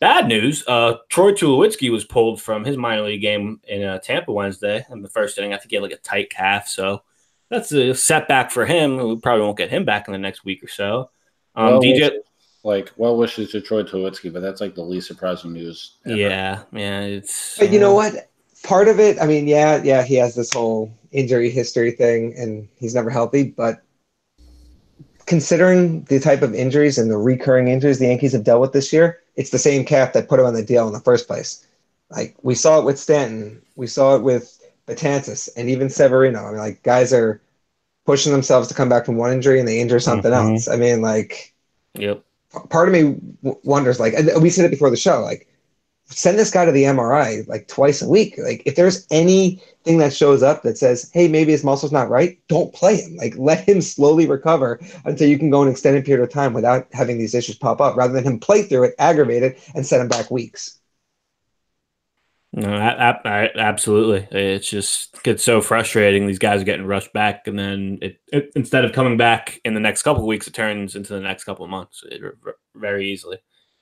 bad news: uh, Troy Tulowitzki was pulled from his minor league game in uh, Tampa Wednesday in the first inning. I think he had like a tight calf, so that's a setback for him. We probably won't get him back in the next week or so. Um, Well, DJ, like well wishes to Troy Tulowitzki, but that's like the least surprising news. ever. Yeah, yeah. It's But you know uh, what? Part of it, I mean, yeah, yeah, he has this whole injury history thing, and he's never healthy. But considering the type of injuries and the recurring injuries the Yankees have dealt with this year, it's the same cap that put him on the deal in the first place. Like we saw it with Stanton, we saw it with Betances, and even Severino. I mean, like guys are pushing themselves to come back from one injury and they injure something Mhm. else. I mean, like Yep. part of me w- wonders like and we said it before the show like send this guy to the mri like twice a week like if there's anything that shows up that says hey maybe his muscle's not right don't play him like let him slowly recover until you can go an extended period of time without having these issues pop up rather than him play through it aggravate it and send him back weeks No, a- a- a- absolutely. It's just gets so frustrating. These guys are getting rushed back, and then it, it instead of coming back in the next couple weeks, it turns into the next couple months it, very easily.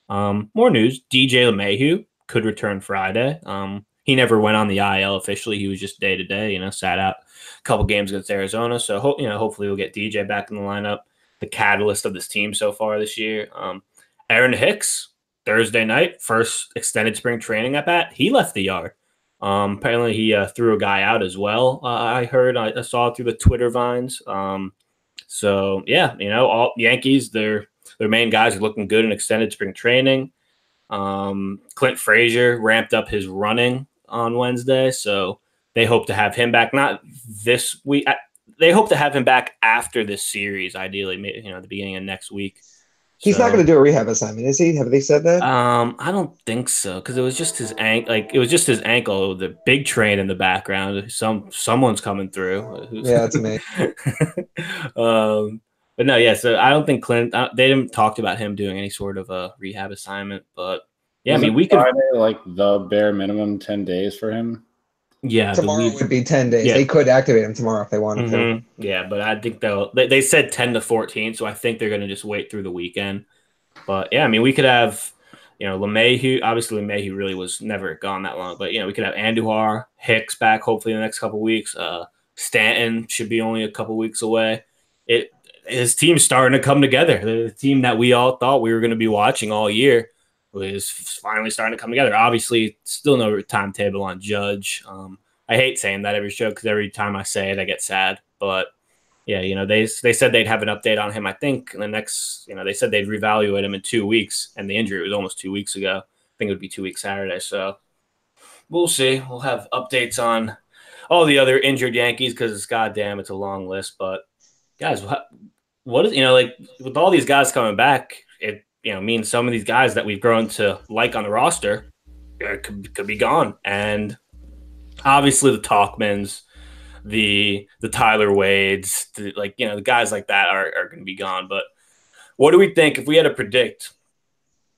Um, more news: DJ LeMahieu could return Friday. Um, he never went on the IL officially. He was just day to day. You know, sat out a couple games against Arizona. So ho- you know, hopefully we'll get DJ back in the lineup. The catalyst of this team so far this year. Um, Aaron Hicks Thursday night, first extended spring training at bat, he left the yard. Um, apparently, he uh, threw a guy out as well. Uh, I heard, I, I saw through the Twitter vines. Um, so yeah, you know, all Yankees, their their main guys are looking good in extended spring training. Um, Clint Frazier ramped up his running on Wednesday, so they hope to have him back. Not this week. They hope to have him back after this series, ideally, maybe you know, at the beginning of next week. he's not going to do a rehab assignment is he have they said that Um, I don't think so because it was just his ankle. Like it was just his ankle. The big train in the background. Some someone's coming through. yeah that's me um, but no, yeah. So I don't think Clint. Uh, they didn't talked about him doing any sort of a rehab assignment. But yeah, I Isn't mean, we could. Friday, like the bare minimum ten days for him. Yeah, tomorrow believe- would be 10 days Yeah. they could activate him tomorrow if they wanted to Mhm. Yeah, but I think they'll. They, they said ten to fourteen, so I think they're going to just wait through the weekend. But yeah, I mean, we could have, you know, LeMahieu. Obviously, LeMahieu really was never gone that long, but you know, we could have Andujar, Hicks back hopefully in the next couple weeks. Uh, Stanton should be only a couple weeks away. It his team's starting to come together. The team that we all thought we were going to be watching all year was finally starting to come together. Obviously, still no timetable on Judge. Um, I hate saying that every show because every time I say it, I get sad. But yeah, you know, they they said they'd have an update on him. I think in the next, you know, they said they'd reevaluate him in two weeks, and the injury was almost two weeks ago. I think it would be two weeks Saturday. So we'll see. We'll have updates on all the other injured Yankees because it's goddamn, it's a long list. But guys, what, is you know like with all these guys coming back, it you know means some of these guys that we've grown to like on the roster uh, could could be gone, and obviously the Tauchmans, the the Tyler Wades, the, like you know the guys like that are, are going to be gone. But what do we think if we had to predict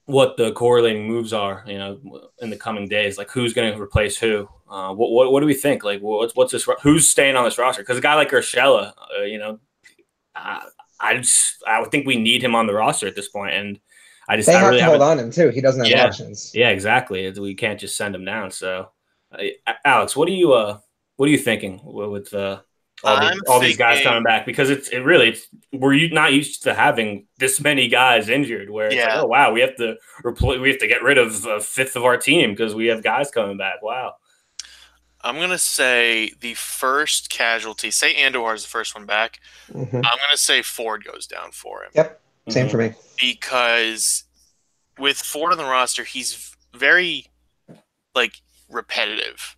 what the correlating moves are, you know, in the coming days? Like who's going to replace who? Uh, what, what what do we think? Like what's what's this? Who's staying on this roster? Because a guy like Urshela, uh, you know, I just I would think we need him on the roster at this point, and I just they I have really to hold haven't- on him too he doesn't have Yeah. options yeah, exactly. We can't just send him down. So, uh, Alex, what are you uh, what are you thinking with with, uh, all, these, all these guys coming back? Because it's it really it's, we're not used to having this many guys injured. Where it's like, Yeah. oh wow, we have to repl- we have to get rid of a fifth of our team because we have guys coming back. Wow. I'm gonna say the first casualty. Say Andujar is the first one back. Mhm. I'm gonna say Ford goes down for him Yep. Same Mhm. for me. because with Ford on the roster, he's very like repetitive.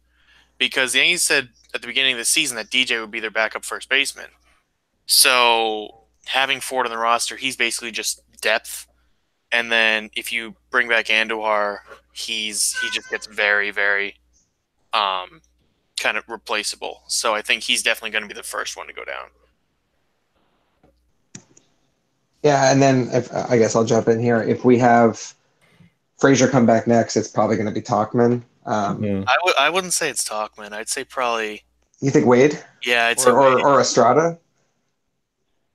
Because the Yankees said at the beginning of the season that DJ would be their backup first baseman. So having Ford on the roster, he's basically just depth. And then if you bring back Andujar, he's he just gets very very um kind of replaceable. So I think he's definitely going to be the first one to go down. Yeah, and then if I guess I'll jump in here. If we have Frazier come back next, it's probably going to be Tauchman. Um. I w- I wouldn't say it's Tauchman. I'd say probably You think Wade yeah. I'd say or, or, or Estrada?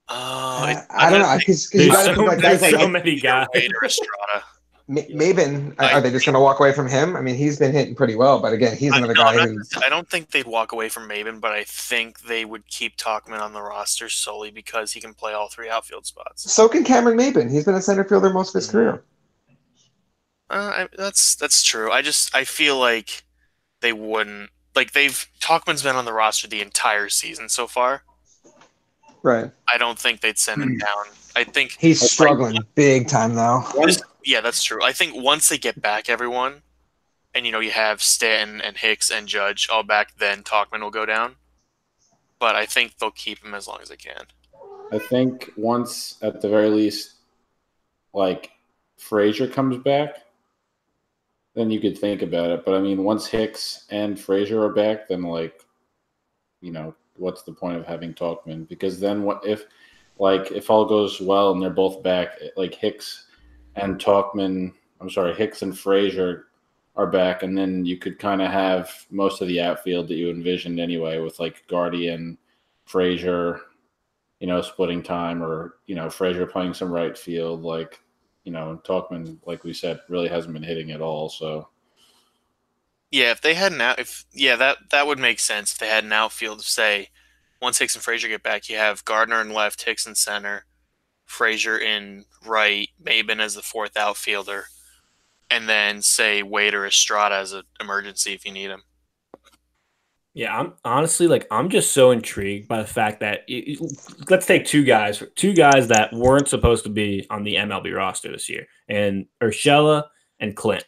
Oh, Uh, it- I don't know I'm because you got to so, put like there's like so many guys. Wade or Estrada. Ma- Maybin, are are they just going to walk away from him? I mean, he's been hitting pretty well, but again, he's another guy who. I don't think they'd walk away from Maybin, but I think they would keep Tauchman on the roster solely because he can play all three outfield spots. So can Cameron Maybin. He's been a center fielder most of his career. Uh, I, that's that's true. I just I feel like they wouldn't like they've Tauchman's been on the roster the entire season so far. Right. I don't think they'd send him down. I think He's struggling big time though. Just- yeah, that's true. I think once they get back everyone, and you know you have Stanton and Hicks and Judge all back, then Tauchman will go down. But I think they'll keep him as long as they can. I think once, at the very least, like Frazier comes back, then you could think about it. But I mean, once Hicks and Frazier are back, then like, you know, what's the point of having Tauchman? Because then what if, like, if all goes well and they're both back, like Hicks and Tauchman, I'm sorry, Hicks and Frazier are back, and then you could kind of have most of the outfield that you envisioned anyway, with like Gardner, Frazier, you know, splitting time, or you know, Frazier playing some right field, like you know, Tauchman, like we said, really hasn't been hitting at all. So Yeah, if they had an out, if yeah, that that would make sense. If they had an outfield say, once Hicks and Frazier get back, you have Gardner in left, Hicks in center, Frazier in right, Maybin as the fourth outfielder, and then say Wade or Estrada as an emergency if you need him. Yeah, I'm honestly like I'm just so intrigued by the fact that y- y- let's take two guys, two guys that weren't supposed to be on the MLB roster this year, and Urshela and Clint.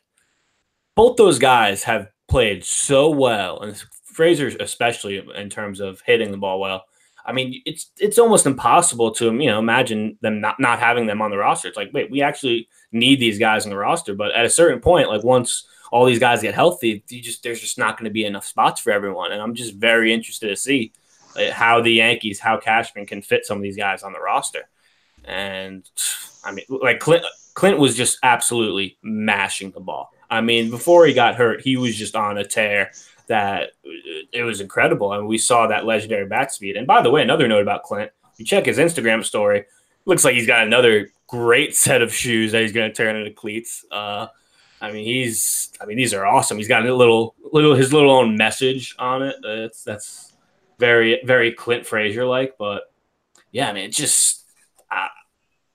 Both those guys have played so well, and Frazier especially in terms of hitting the ball well. I mean, it's it's almost impossible to you know imagine them not not having them on the roster. It's like, wait, we actually need these guys on the roster, but at a certain point, like once all these guys get healthy, you just there's just not going to be enough spots for everyone. And I'm just very interested to see uh, how the Yankees, how Cashman can fit some of these guys on the roster. And I mean, like Clint, Clint was just absolutely mashing the ball. I mean, before he got hurt, he was just on a tear that uh, it was incredible. And we saw that legendary bat speed. And by the way, another note about Clint, you check his Instagram story, looks like he's got another great set of shoes that he's going to turn into cleats. Uh, I mean, he's. I mean, these are awesome. He's got a little, little, his little own message on it. That's that's very, very Clint Frazier like. But yeah, I mean, it's just, uh,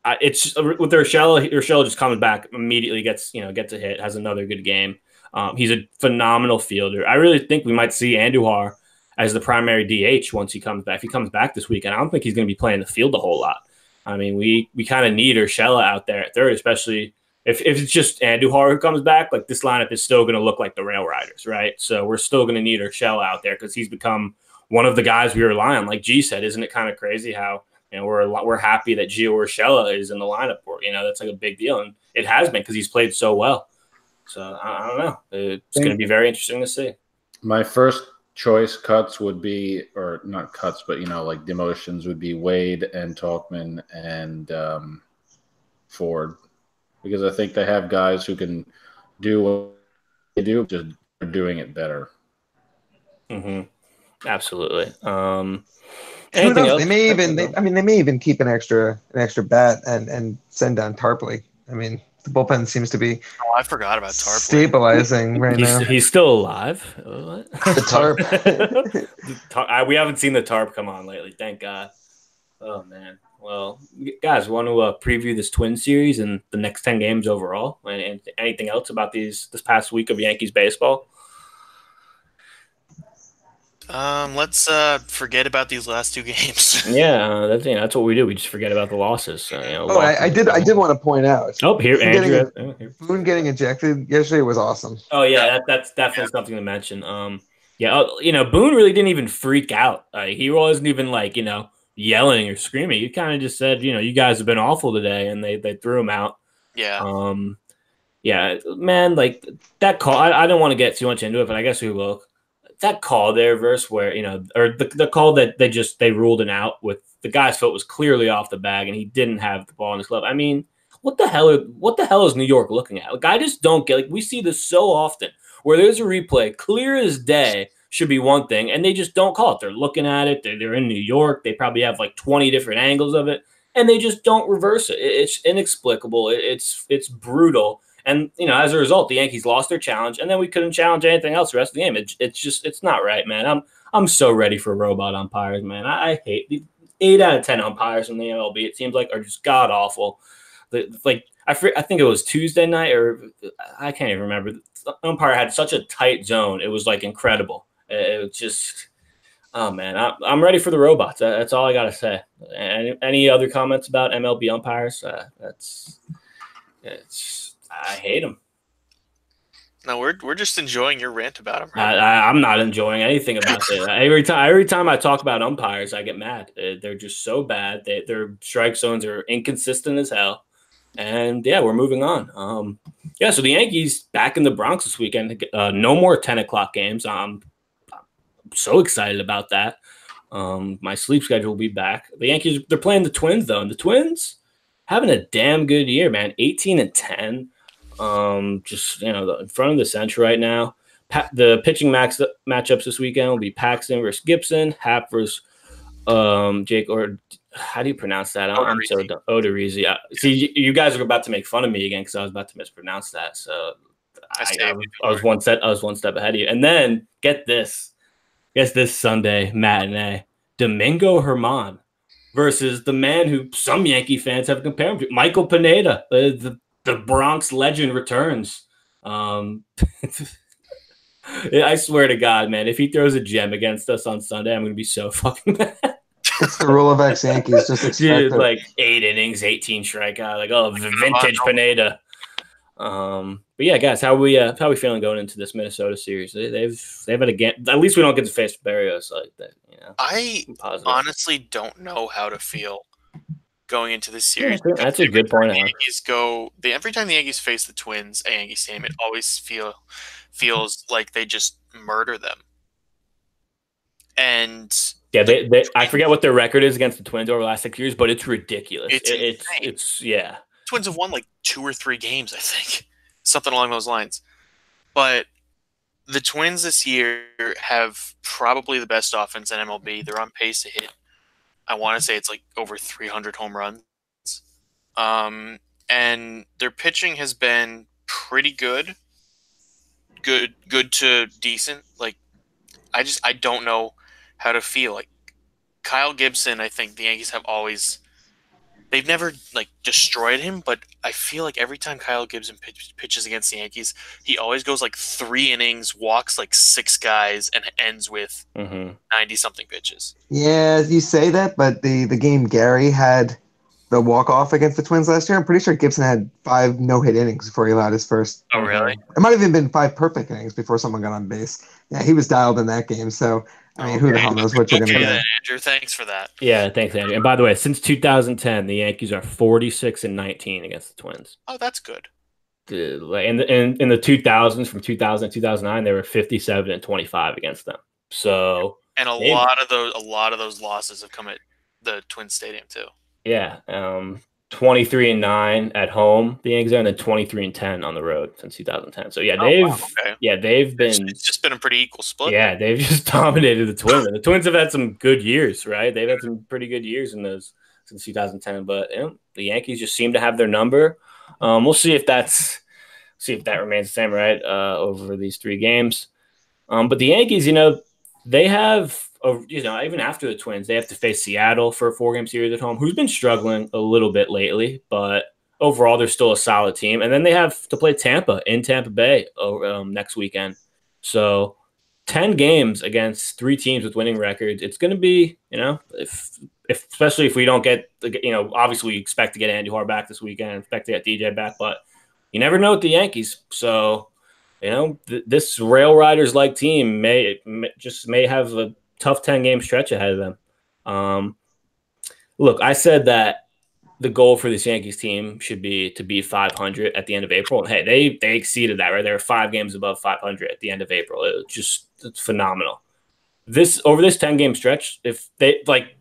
I, it's with Urshela. Urshela just comes back immediately, gets you know, gets a hit, has another good game. Um, he's a phenomenal fielder. I really think we might see Andujar as the primary DH once he comes back. If he comes back this week, and I don't think he's going to be playing the field a whole lot. I mean, we we kind of need Urshela out there at third, especially if, if it's just Andujar who comes back, like this lineup is still going to look like the Rail Riders, right? So we're still going to need Urshela out there because he's become one of the guys we rely on. Like G said, isn't it kind of crazy how you know we're we're happy that Gio Urshela is in the lineup for you know that's like a big deal, and it has been because he's played so well. So I, I don't know. It's going to be very interesting to see. my first choice cuts would be, or not cuts, but you know, like demotions would be Wade and Tauchman and um, Ford, because I think they have guys who can do what they do, just doing it better. hmm Absolutely. Um, Who anything knows? else? They may even. They, I mean, they may even keep an extra an extra bat and and send down Tarpley. I mean, the bullpen seems to be Oh, I forgot about Tarpley. stabilizing right He's, now. he's still alive. What? The tarp. The tar- I- we haven't seen the tarp come on lately. Thank God. Oh man. Well, guys, want to uh, preview this Twin series and the next ten games overall, and, and anything else about these this past week of Yankees baseball? Um, let's uh forget about these last two games. Yeah, uh, that's you know, that's what we do. We just forget about the losses. So, you know, Oh, I, I did. I did want to point out. Oh, here, Getting Andrew. oh, here. Boone getting ejected yesterday was awesome. Oh yeah, that, that's definitely something to mention. Um, yeah, uh, you know, Boone really didn't even freak out. Uh, he wasn't even like you know yelling or screaming. He kind of just said, you know, you guys have been awful today, and they they threw him out. yeah. Um, yeah, man, like that call. I, I don't want to get too much into it, but I guess we will. That call there, verse where you know, or the, the call that they just they ruled it out with the guy's foot was clearly off the bag, and he didn't have the ball in his glove. I mean, what the hell? Are, what the hell is New York looking at? Like, I just don't get. Like, we see this so often where there's a replay, clear as day, should be one thing, and they just don't call it. They're looking at it. They're, they're in New York. They probably have like 20 different angles of it, and they just don't reverse it. It- It's inexplicable. It's it's brutal. And you know, as a result, the Yankees lost their challenge, and then we couldn't challenge anything else the rest of the game. It, it's just it's not right, man. I'm I'm so ready for robot umpires, man. I, I hate the eight out of ten umpires in the MLB. It seems like are just god awful. Like I I think it was Tuesday night or I can't even remember. The umpire had such a tight zone. It was like incredible. It was just oh man, I, am ready for the robots. That's all I gotta say. Any, any other comments about MLB umpires? Uh, that's it's I hate them. No, we're we're just enjoying your rant about them. Right? I, am not enjoying anything about it. every time every time I talk about umpires, I get mad. Uh, they're just so bad. They, their strike zones are inconsistent as hell. And yeah, we're moving on. Um, yeah, so the Yankees back in the Bronx this weekend. Uh, no more ten o'clock games. I'm, I'm so excited about that. Um, my sleep schedule will be back. The Yankees they're playing the Twins though, and the Twins having a damn good year, man. 18 and 10. Um, just you know, in front of the century right now. Pa- the pitching max matchups this weekend will be Paxton versus Gibson, Happ versus um, Jake or how do you pronounce that? I'm so dumb. Odorizzi. See, you, you, guys are about to make fun of me again because I was about to mispronounce that. So I, I, I, was one step. I was one step ahead of you. And then get this, guess this Sunday matinee, Domingo Germán versus the man who some Yankee fans have compared him to, Michael Pineda, the, the, the Bronx legend returns. Um, I swear to God, man, if he throws a gem against us on Sunday, I'm going to be so fucking mad. It's the rule of X Yankees. Just expect Dude, it. like eight innings, 18 strikeout. Like, oh, vintage Pineda. Um, but yeah, guys, how are we uh, how are we feeling going into this Minnesota series? They, they've they've had a game. At least we don't get to face Berrios like that. You know, I honestly don't know how to feel going into this series. Yeah, that's a good point. The Yankees go. They, every time the Yankees face the Twins, a Yankees team, it always feel feels like they just murder them. And yeah, they, they, I forget what their record is against the Twins over the last six years, but it's ridiculous. It's it, it's, it's yeah. Twins have won like two or three games, I think, something along those lines. But the Twins this year have probably the best offense in MLB. They're on pace to hit. I want to say it's like over 300 home runs. Um, and their pitching has been pretty good, good, good to decent. Like, I just I don't know how to feel. Like Kyle Gibson, I think the Yankees have always they've never like destroyed him, but I feel like every time Kyle Gibson pitch, pitches against the Yankees, he always goes like three innings, walks like six guys, and ends with 90 mm-hmm. something pitches. Yeah, you say that, but the the game Gary had the walk off against the Twins last year, I'm pretty sure Gibson had five no hit innings before he allowed his first. Oh, really? It might have even been five perfect innings before someone got on base. Yeah, he was dialed in that game. So I mean, who the hell knows what you're going to get? Andrew, thanks for that. Yeah, thanks, Andrew. And by the way, since 2010, the Yankees are 46 and 19 against the Twins. Oh, that's good. In the, in, in the 2000s, from 2000 to 2009, they were 57 and 25 against them. So, and a lot of those, a lot of those losses have come at the Twin Stadium too. Yeah, um, 23 and 9 at home the Yankees are and then 23 and 10 on the road since 2010 so yeah they've oh, wow, okay. yeah they've been it's just been a pretty equal split. Yeah they've just dominated the twins. The twins have had some good years right? They've had some pretty good years in those since 2010 but you know, the yankees just seem to have their number. Um, we'll see if that's see if that remains the same right uh, over these three games. Um, but the yankees you know they have you know, even after the Twins, they have to face Seattle for a four game series at home, who's been struggling a little bit lately, but overall, they're still a solid team. And then they have to play Tampa in Tampa Bay um, next weekend. So, 10 games against three teams with winning records. It's going to be, you know, if, if especially if we don't get, you know, obviously we expect to get Andy Andujar back this weekend, expect to get DJ back, but you never know with the Yankees. So, you know, th- this Rail Riders like team may, may just may have a tough 10 game stretch ahead of them. Um, look, I said that the goal for this Yankees team should be to be 500 at the end of April. And hey, they they exceeded that, right? They were five games above 500 at the end of April. It was just it's phenomenal. This over this 10 game stretch, if they like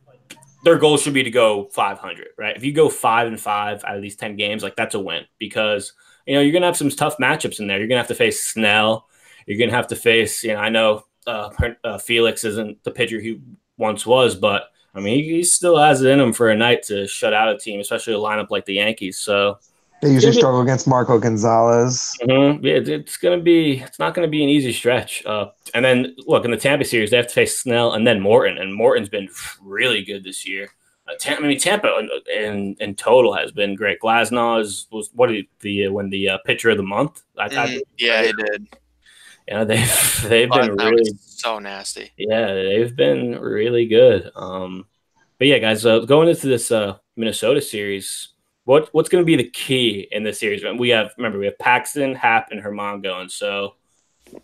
their goal should be to go 500, right? If you go five and five out of these 10 games, like that's a win because you know you're gonna have some tough matchups in there. You're gonna have to face Snell. You're gonna have to face, you know, I know uh, uh, Felix isn't the pitcher he once was, but I mean, he, he, still has it in him for a night to shut out a team, especially a lineup like the Yankees. So, They usually struggle against Marco Gonzalez. Mm-hmm. Yeah, it's gonna be. It's not gonna be an easy stretch. Uh, and then look in the Tampa series, they have to face Snell and then Morton, and Morton's been really good this year. Uh, Tampa, I mean, Tampa in, in, in total has been great. Glasnow is was what the uh, when the uh, pitcher of the month. I, mm, yeah, he did. Yeah, they've they've been really so nasty. Yeah, they've been really good. Um, but yeah, guys, uh, going into this uh, Minnesota series, what what's going to be the key in this series? We have remember we have Paxton, Happ, and Germán going. So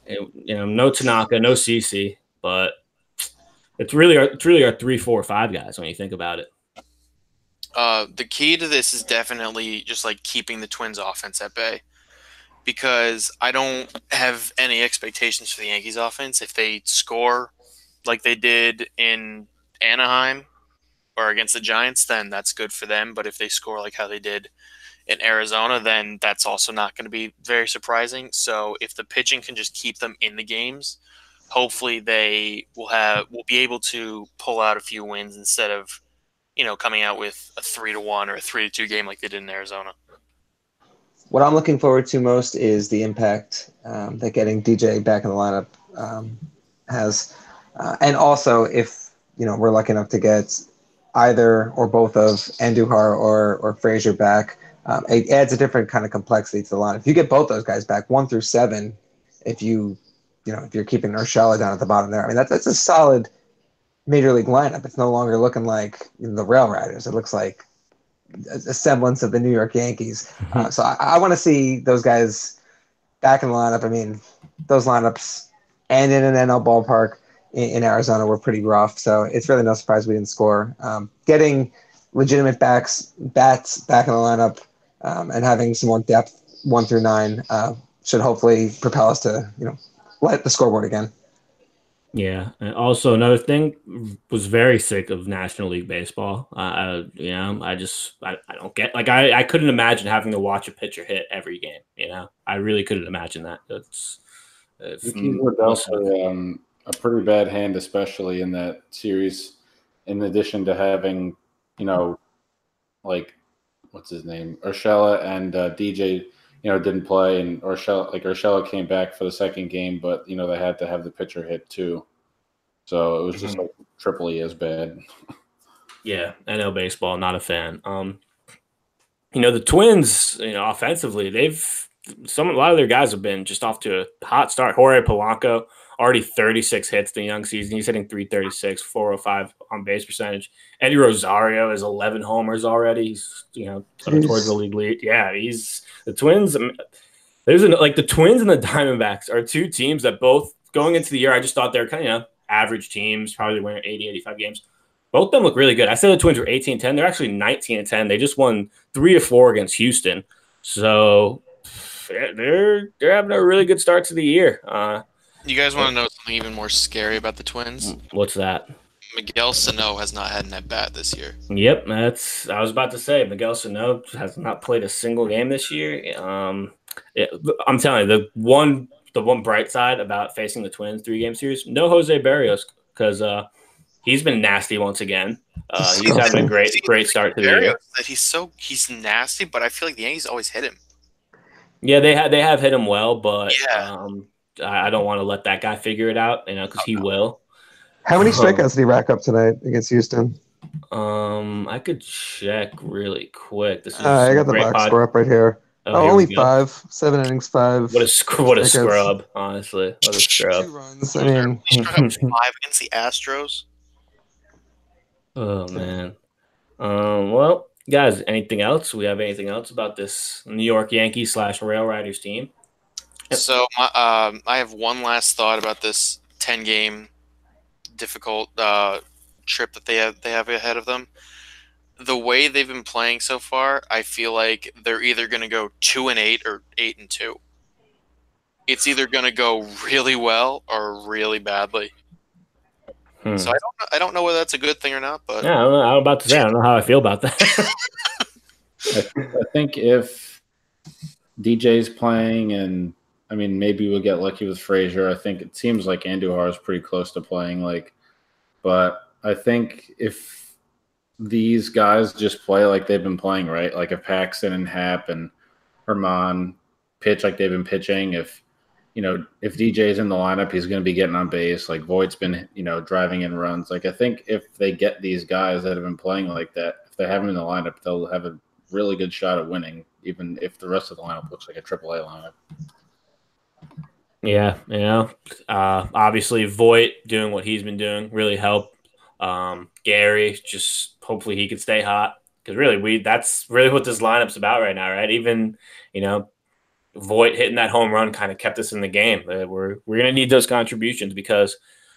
you know, no Tanaka, no CC, but it's really our, it's really our three, four, five guys when you think about it. Uh, the key to this is definitely just like keeping the Twins' offense at bay, because I don't have any expectations for the Yankees' offense. If they score like they did in Anaheim, or against the Giants, then that's good for them. But if they score like how they did in Arizona, then that's also not going to be very surprising. So if the pitching can just keep them in the games, hopefully they will have will be able to pull out a few wins instead of you know coming out with a three to one or a three to two game like they did in Arizona. What I'm looking forward to most is the impact um, that getting DJ back in the lineup um, has, uh, and also if you know we're lucky enough to get either or both of Andujar or or Frazier back, um, it adds a different kind of complexity to the line. If you get both those guys back, one through seven, if you you know if you're keeping Urshela down at the bottom there, I mean that's that's a solid major league lineup. It's no longer looking like the Rail Riders. It looks like a, a semblance of the New York Yankees. Mm-hmm. Uh, so I, I want to see those guys back in the lineup. I mean, those lineups and in an NL ballpark in, in, Arizona were pretty rough. So it's really no surprise we didn't score. Um, getting legitimate backs bats back in the lineup um, and having some more depth one through nine uh, should hopefully propel us to you know light the scoreboard again. Yeah. And also another thing was very sick of National League baseball. Uh, you know, I just I, I don't get like I, I couldn't imagine having to watch a pitcher hit every game. You know, I really couldn't imagine that. It's, it's also um, a pretty bad hand, especially in that series. In addition to having, you know, like what's his name, Urshela and uh, DJ, you know, didn't play, and Urshela like Urshela came back for the second game, but you know they had to have the pitcher hit too, so it was just mm-hmm. like triply as bad. yeah, NL baseball, not a fan. Um, you know the Twins, you know, offensively, they've some a lot of their guys have been just off to a hot start. Jorge Polanco already 36 hits the young season. He's hitting 336, 405 on base percentage. Eddie Rosario is 11 homers already. He's, you know, towards the league lead. Yeah, he's the Twins. Um, there's an, like the Twins and the Diamondbacks are two teams that both going into the year, I just thought they're kind of, you know, average teams, probably winning 80, 85 games. Both of them look really good. I said the Twins were 18 10. They're actually 19 and 10. They just won three to four against Houston. So they're they're having a really good start to the year. Uh, you guys want to know something even more scary about the Twins? What's that? Miguel Sano has not had an at bat this year. Yep, that's I was about to say. Miguel Sano has not played a single game this year. Um, it, I'm telling you, the one the one bright side about facing the Twins three game series, no Jose Berrios because uh, he's been nasty once again. Uh, he's having a great great start to the year. That he's so he's nasty, but I feel like the Yankees always hit him. Yeah, they have they have hit him well, but yeah. um, I, don't want to let that guy figure it out, you know, because he will. How many strikeouts did he rack up tonight against Houston? Um, I could check really quick. This is uh, I got the box pod. score up right here. Oh, oh only five, seven innings, five. What a sc- what a scrub, honestly. What a scrub. Two runs. I mean, five against the Astros. Oh man. Um. Well, guys, anything else? We have anything else about this New York Yankees slash Rail Riders team? So my, um, I have one last thought about this ten game difficult uh, trip that they have they have ahead of them. The way they've been playing so far, I feel like they're either going to go two and eight or eight and two. It's either going to go really well or really badly. Hmm. So I don't I don't know whether that's a good thing or not. But yeah, I don't know. I'm about to say I don't know how I feel about that. I, I think if DJ's playing and I mean, maybe we'll get lucky with Frazier. I think it seems like Andujar is pretty close to playing. Like, but I think if these guys just play like they've been playing, right? Like if Paxton and Happ and Germán pitch like they've been pitching, if you know if DJ's in the lineup, he's going to be getting on base. Like Voit's been you know driving in runs. Like I think if they get these guys that have been playing like that, if they have them in the lineup, they'll have a really good shot at winning, even if the rest of the lineup looks like a AAA lineup. Yeah, you know, uh, obviously Voit doing what he's been doing really helped. Um, Gary, just hopefully he can stay hot because really we that's really what this lineup's about right now, right? Even you know, Voit hitting that home run kind of kept us in the game. Uh, we're we're gonna need those contributions because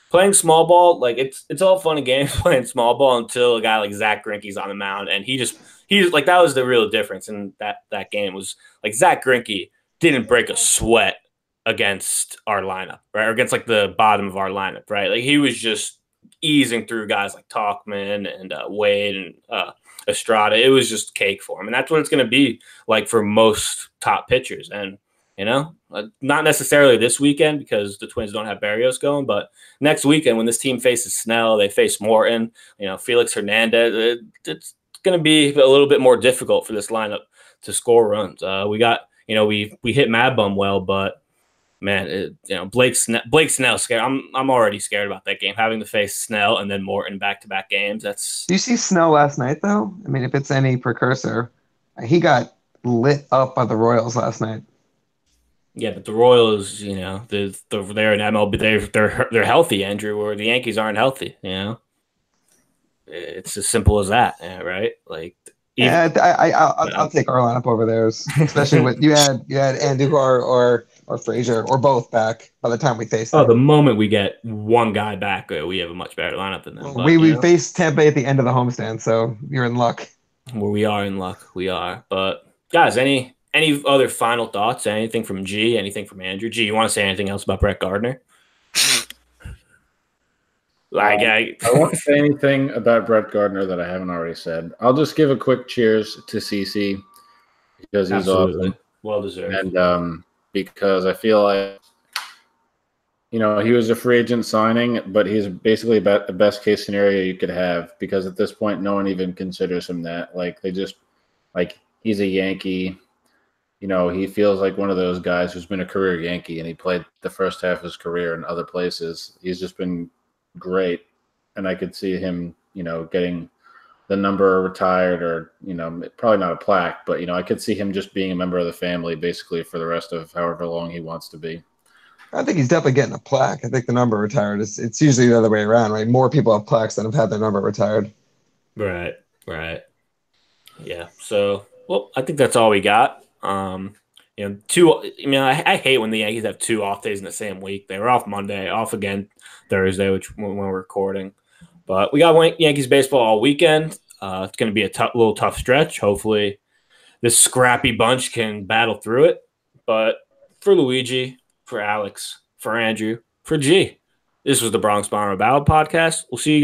playing small ball, like it's it's all fun and games playing small ball until a guy like Zack Greinke's on the mound and he just he's like that was the real difference in that that game was like Zack Greinke didn't break a sweat against our lineup, right? Or against like the bottom of our lineup, right? Like he was just easing through guys like Tauchman and uh, Wade and uh, Estrada. It was just cake for him, and that's what it's going to be like for most top pitchers. And you know, uh, not necessarily this weekend because the Twins don't have Berrios going, but next weekend when this team faces Snell, they face Morton. You know, Felix Hernandez. It, it's going to be a little bit more difficult for this lineup to score runs. Uh, we got, you know, we we hit Mad Bum well, but man, it, you know, Blake Snell, Blake Snell scared. I'm I'm already scared about that game. Having to face Snell and then Morton back to back games. That's. Do you see Snell last night though? I mean, if it's any precursor, he got lit up by the Royals last night. Yeah, but the Royals, you know, they're, they're in MLB. They're they're they're healthy, Andrew. Where the Yankees aren't healthy. You know, it's as simple as that, right? Like yeah, I, I, will I'll take our lineup over theirs, especially with you had you had Andujar or or Frazier or both back by the time we face. Oh, them. the moment we get one guy back, uh, we have a much better lineup than them. But, we we face Tampa at the end of the homestand, so you're in luck. Well, we are in luck. We are. But guys, any any other final thoughts? Anything from G? Anything from Andrew? G, you want to say anything else about Brett Gardner? Like I, I won't say anything about Brett Gardner that I haven't already said. I'll just give a quick cheers to CC because he's Absolutely. awesome. Well deserved. And um, because I feel like you know he was a free agent signing, but he's basically about the best case scenario you could have because at this point no one even considers him that. Like they just like he's a Yankee. You know, he feels like one of those guys who's been a career Yankee and he played the first half of his career in other places. He's just been great, and I could see him, you know, getting the number retired or you know probably not a plaque but you know i could see him just being a member of the family basically for the rest of however long he wants to be. I think he's definitely getting a plaque. I think the number retired is it's usually the other way around right? More people have plaques than have had their number retired. Right right. Yeah so well i think that's all we got. Um you know, two. I mean, I, I, hate when the Yankees have two off days in the same week. They were off Monday, off again Thursday, which when we're recording. But we got Yankees baseball all weekend. Uh, it's going to be a t- little tough stretch. Hopefully, this scrappy bunch can battle through it. But for Luigi, for Alex, for Andrew, for G, this was the Bronx Bomber Ballad podcast. We'll see you guys.